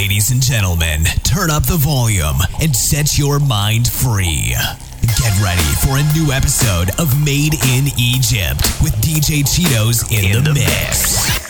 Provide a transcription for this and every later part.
Ladies and gentlemen, turn up the volume and set your mind free. Get ready for a new episode of Made in Egypt with DJ Cheetoz in, in the, the, mix. mix.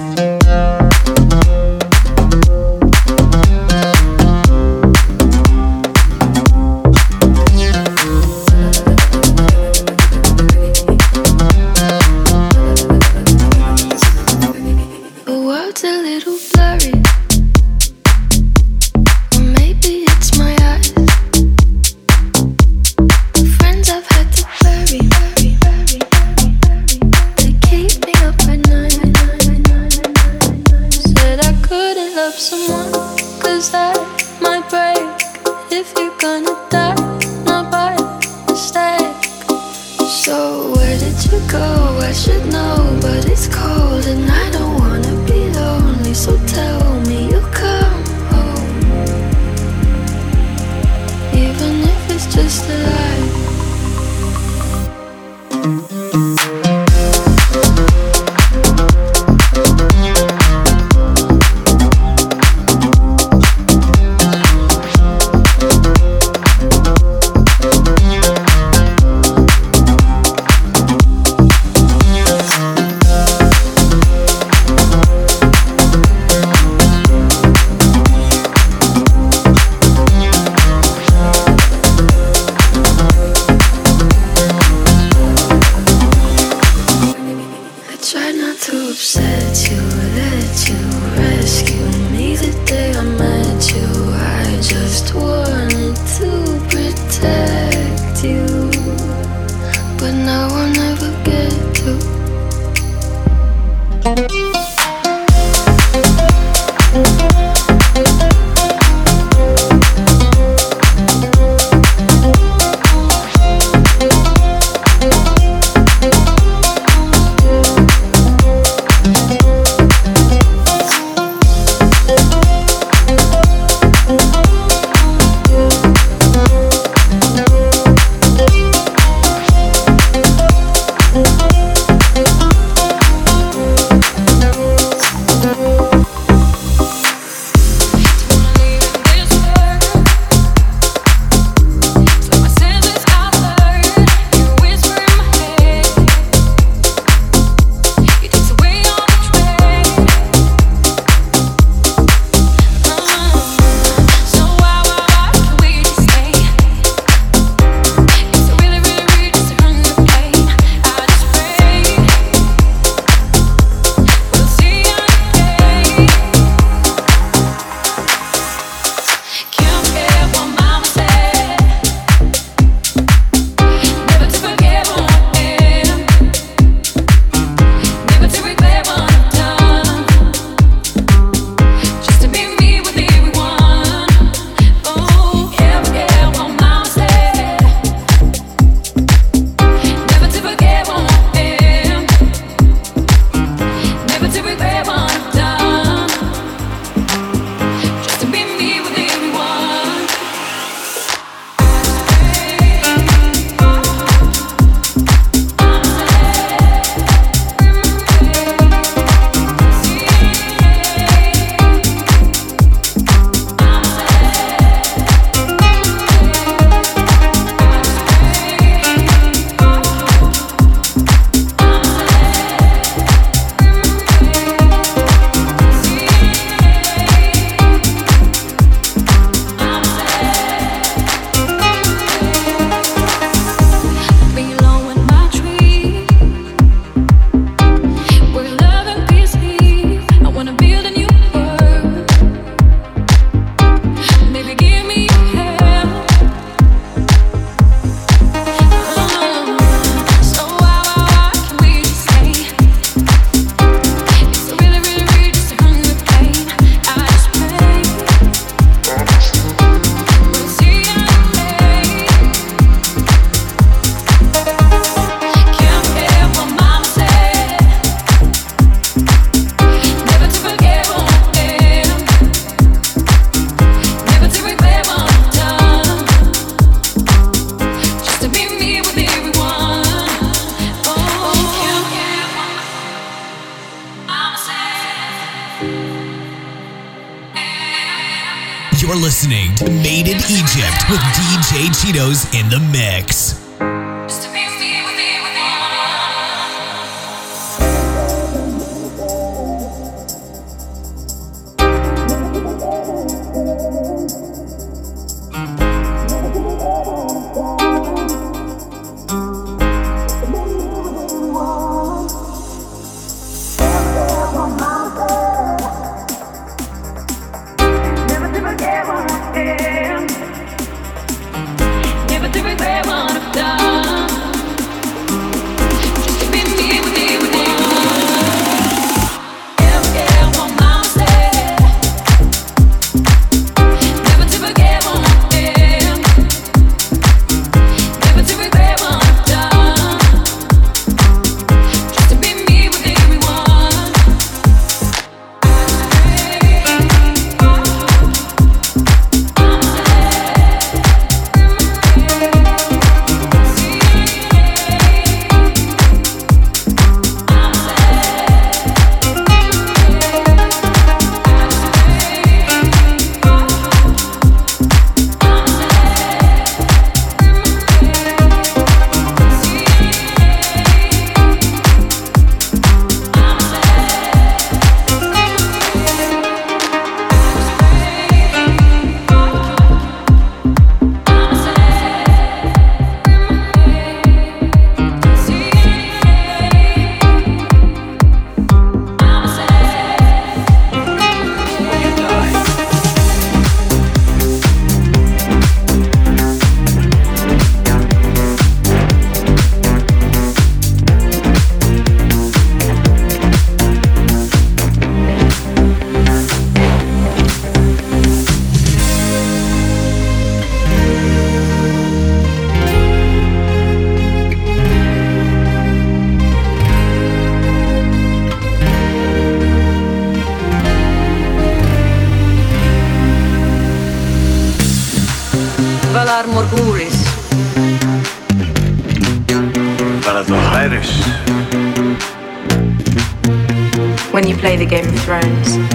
thrones.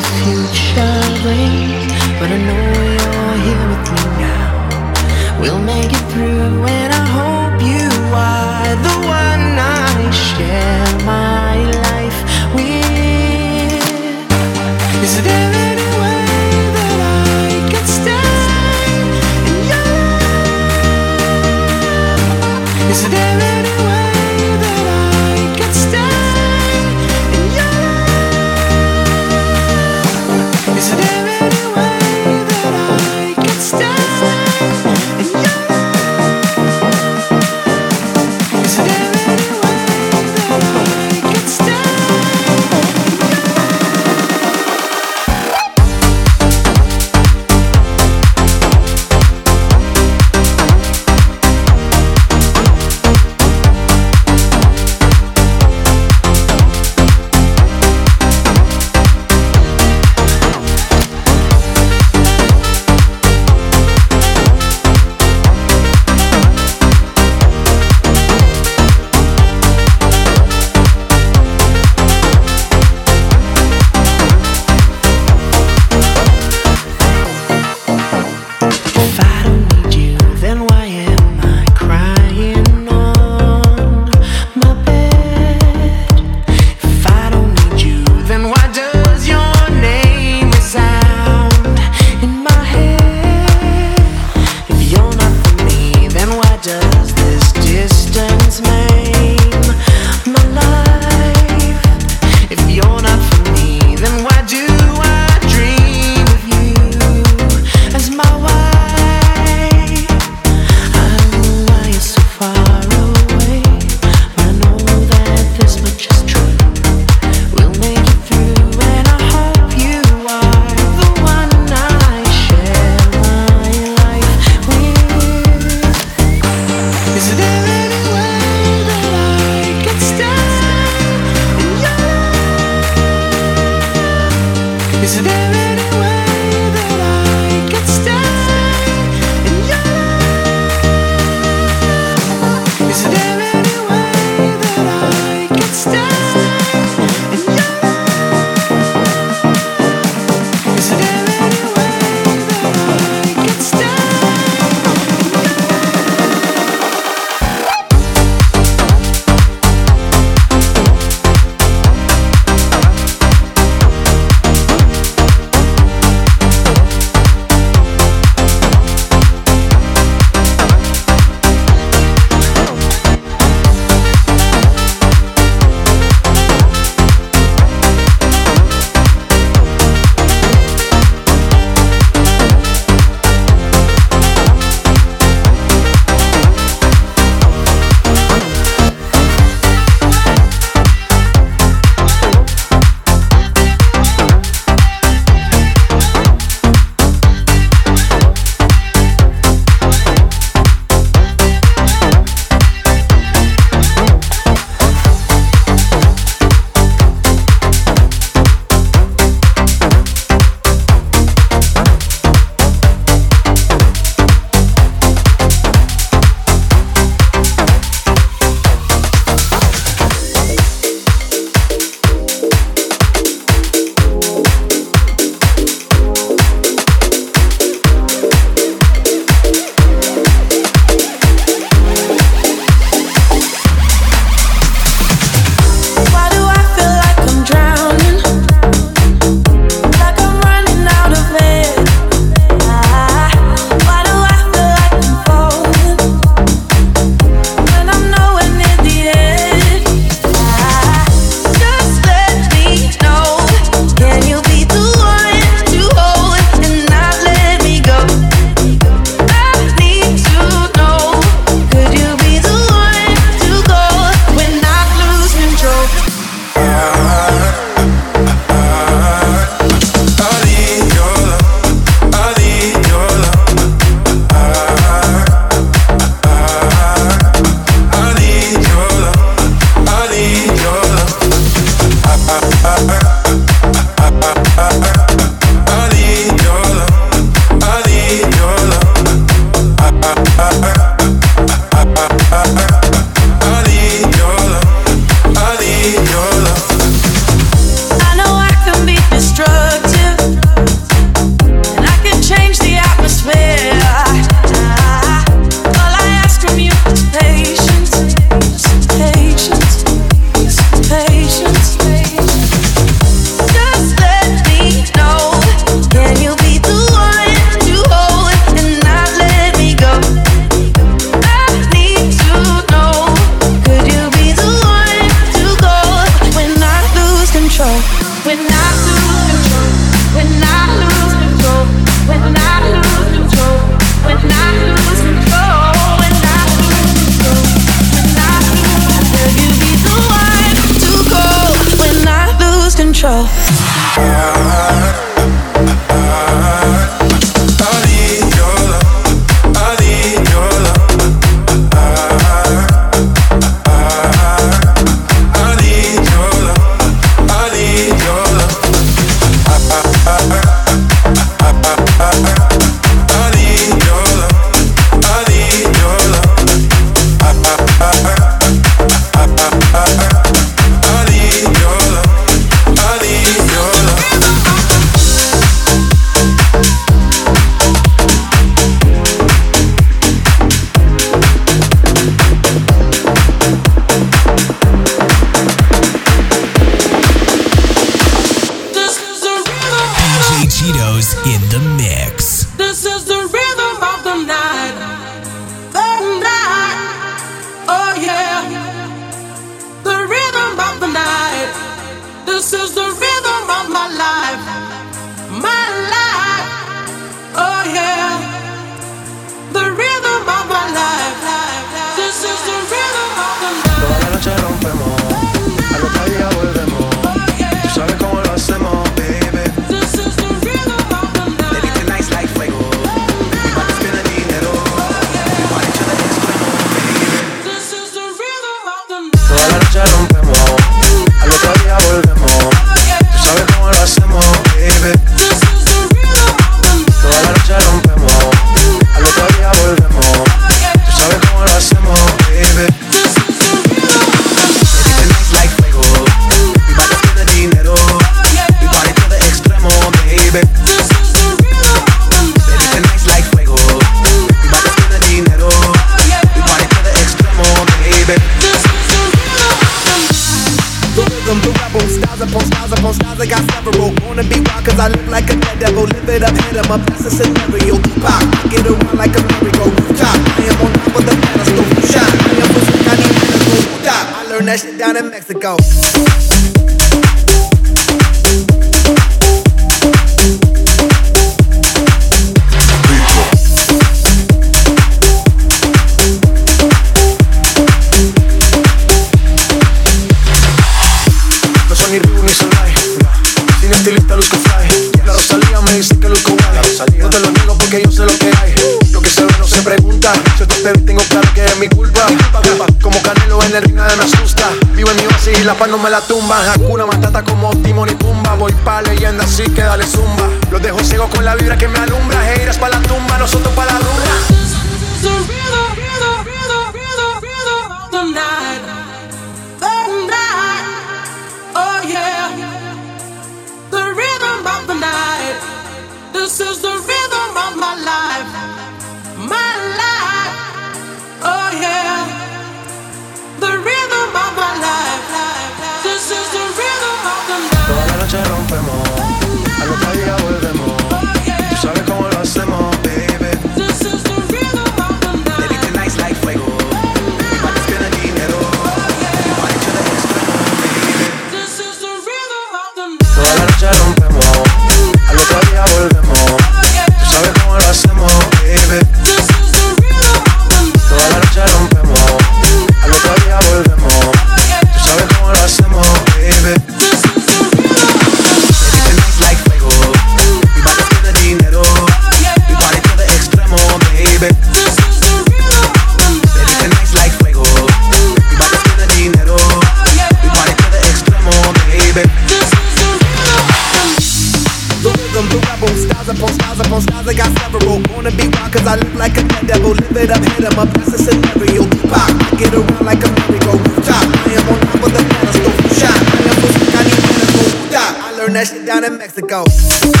Down in Mexico.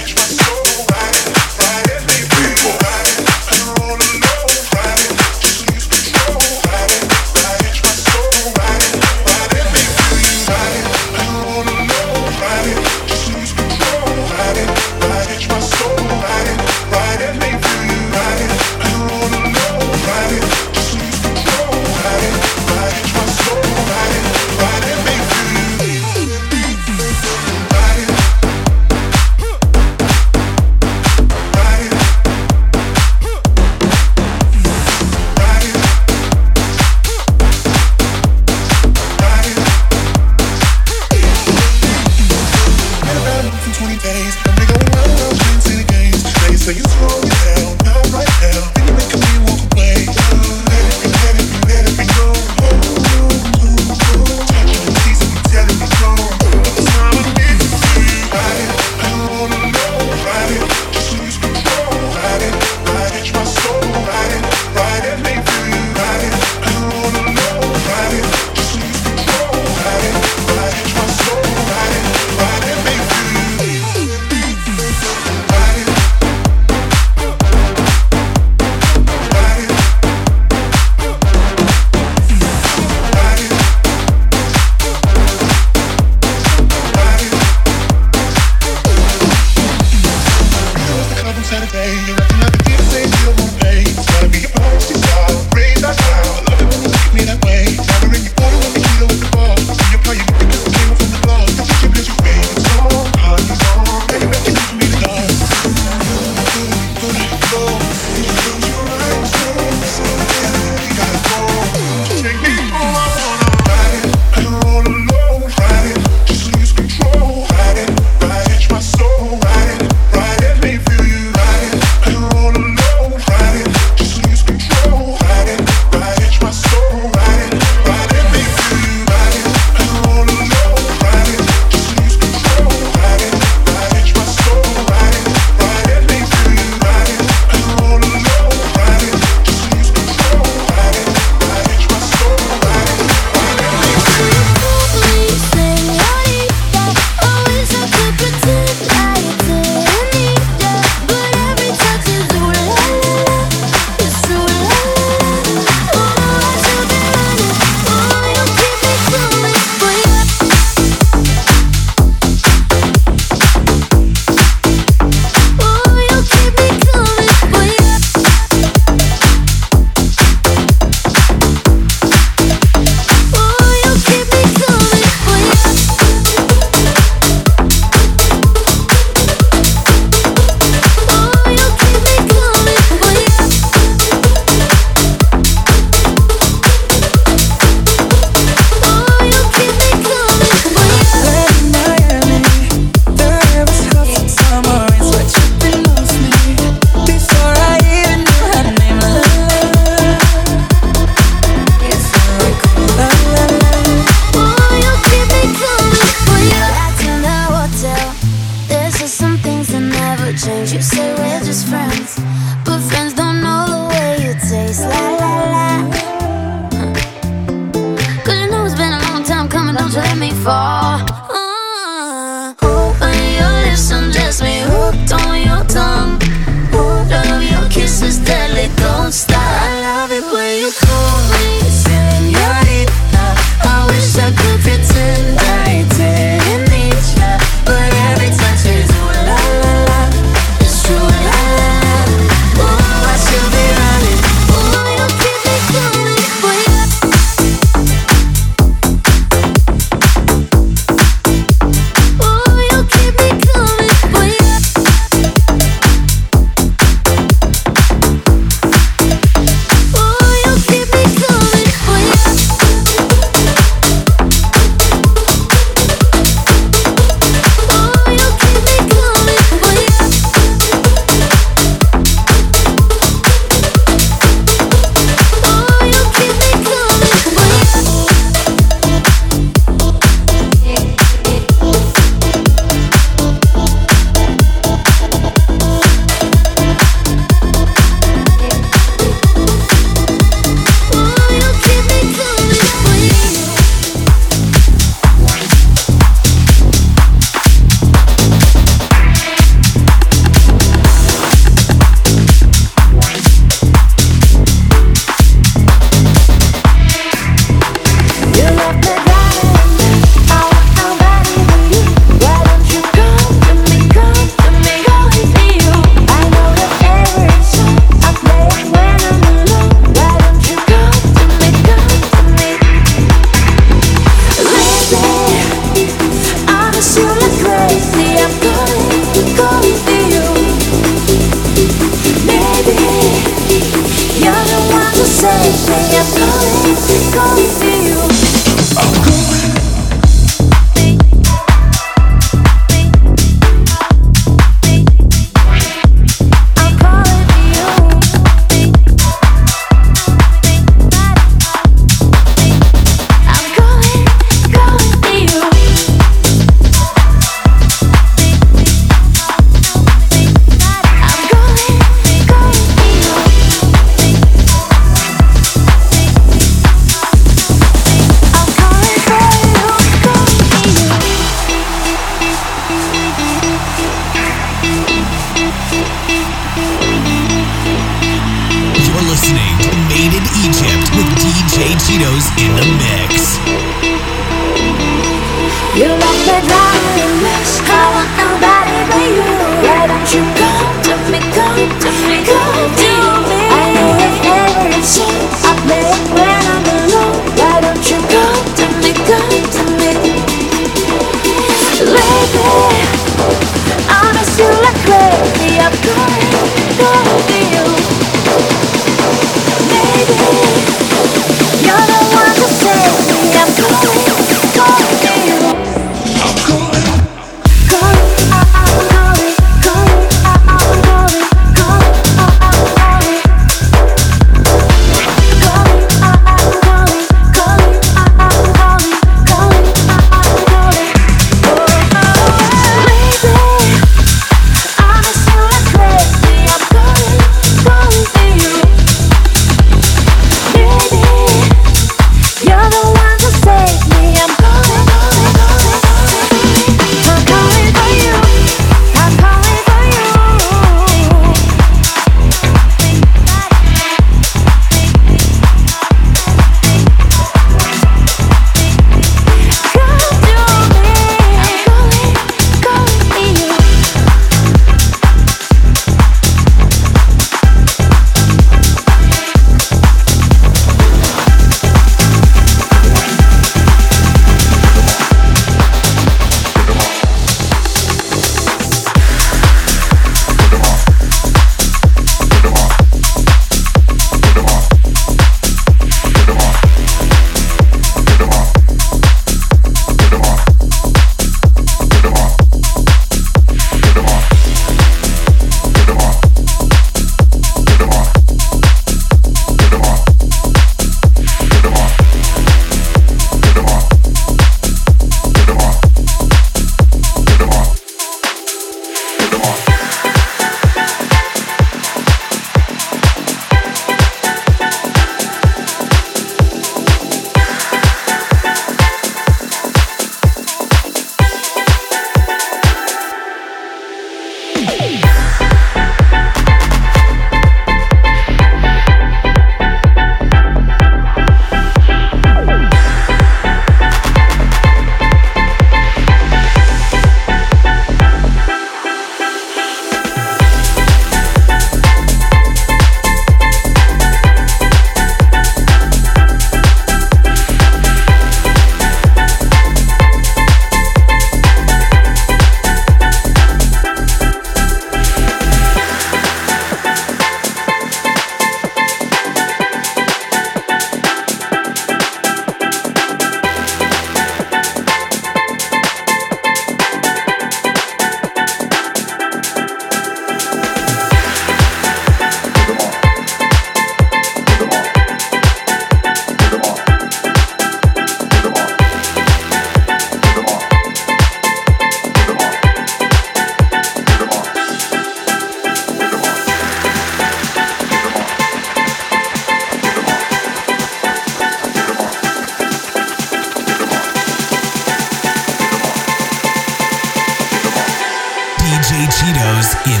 Cheetoz in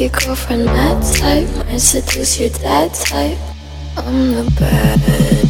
your girlfriend mad type, might seduce your dad type. I'm the bad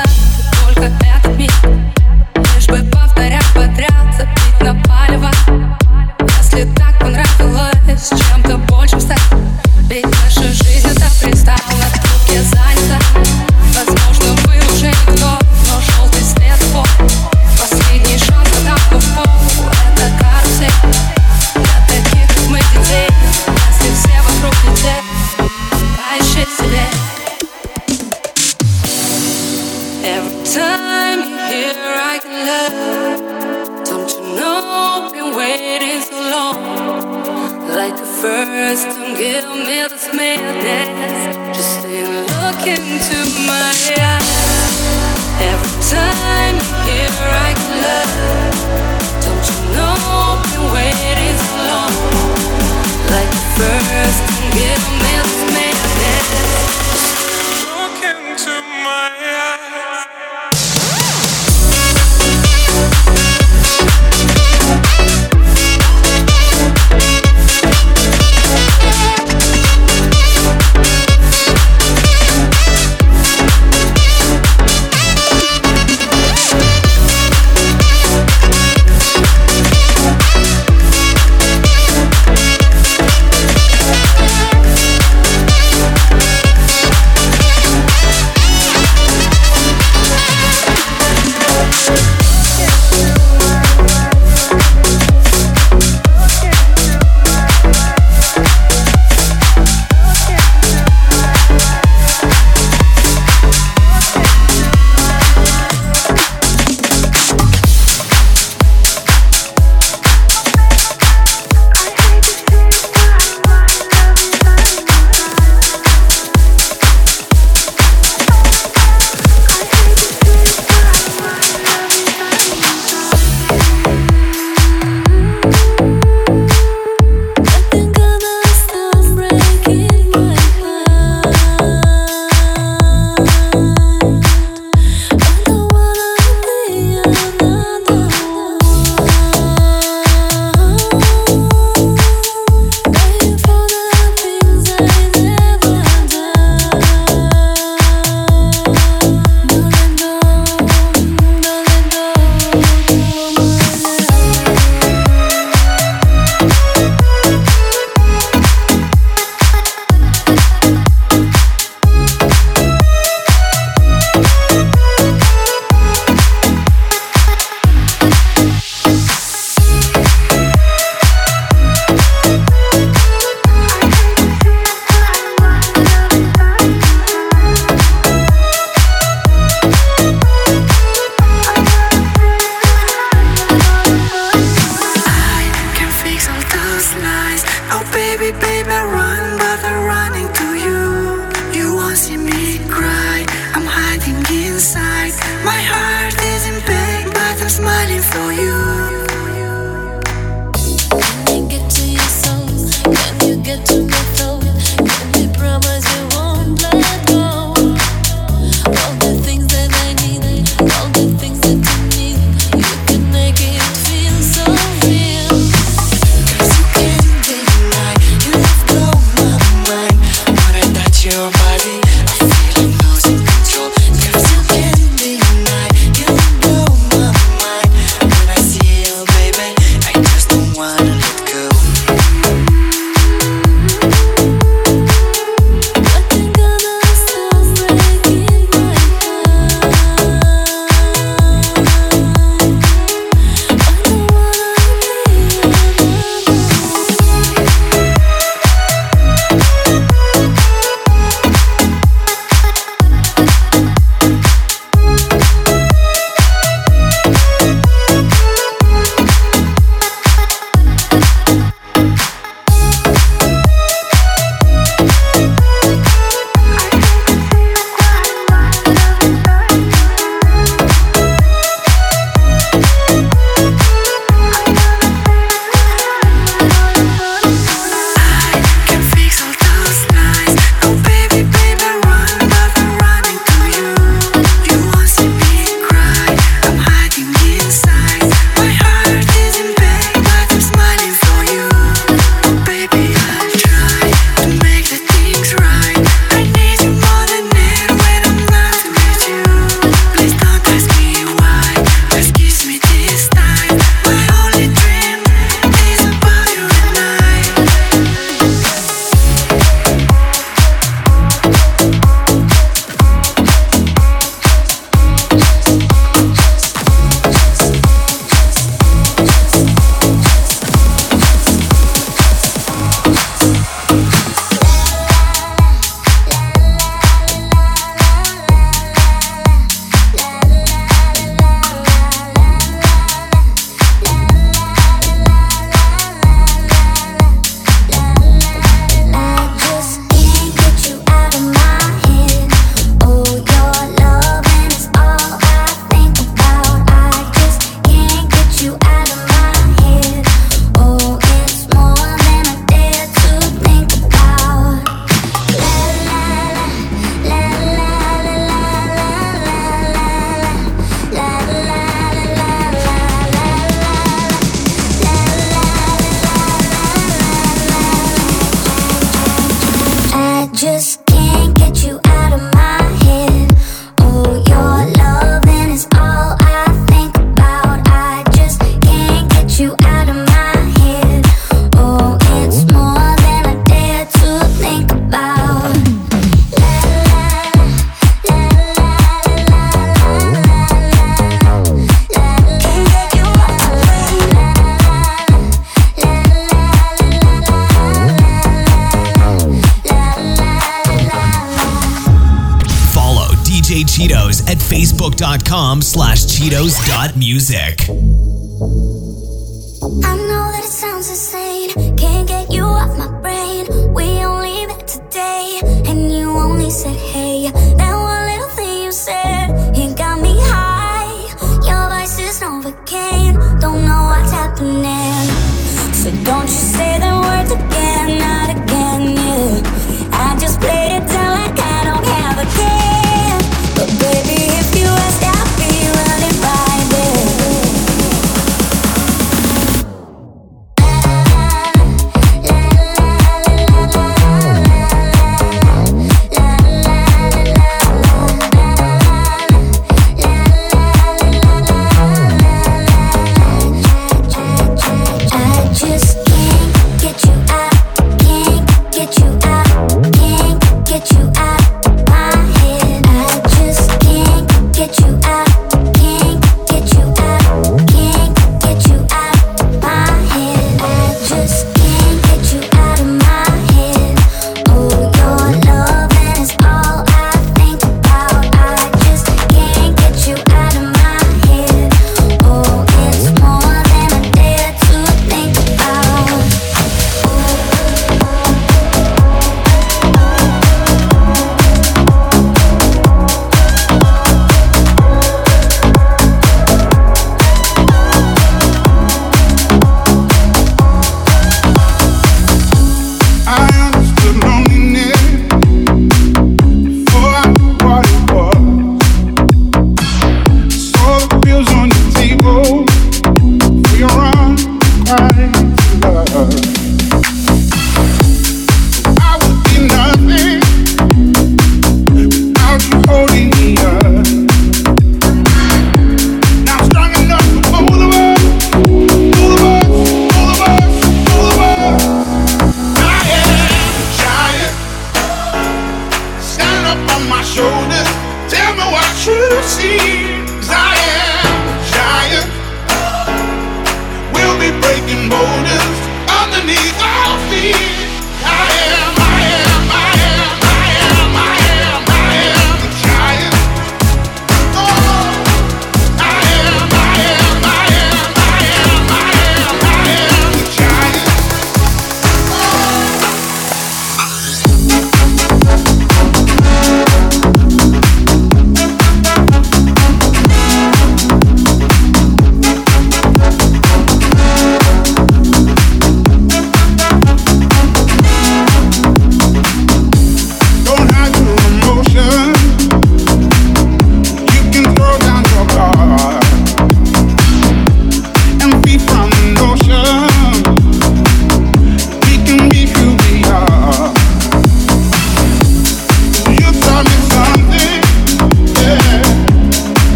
dançar.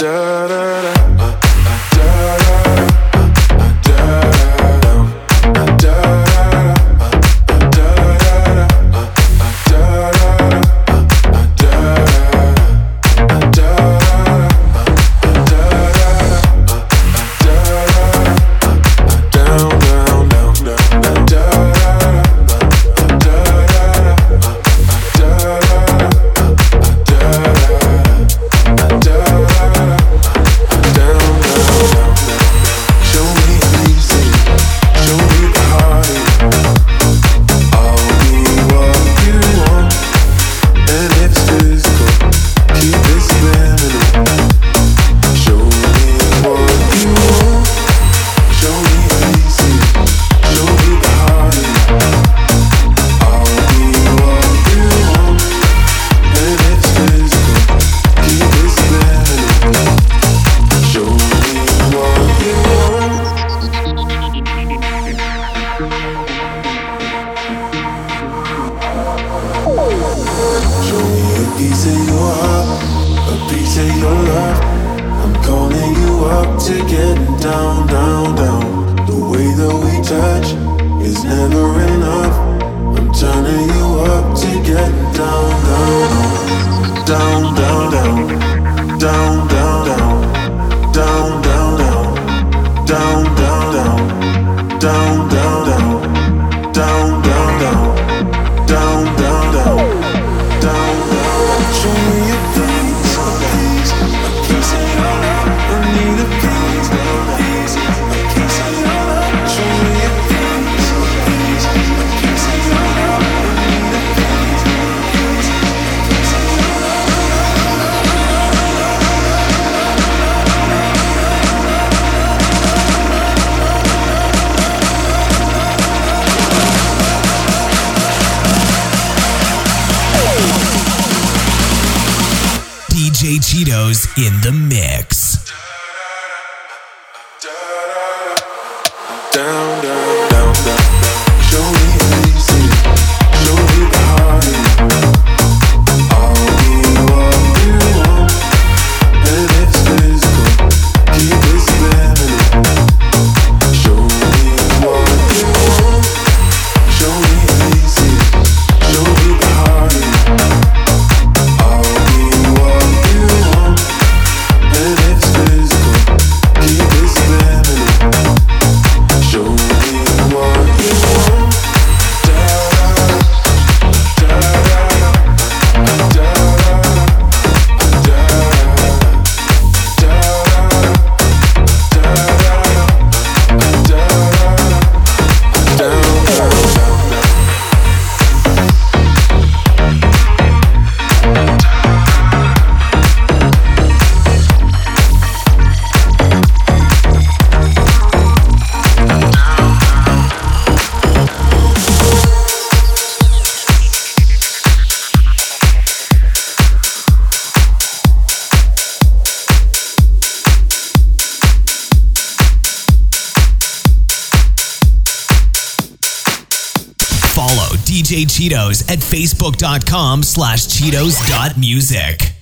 da da. At facebook.com slash Cheetoz.music.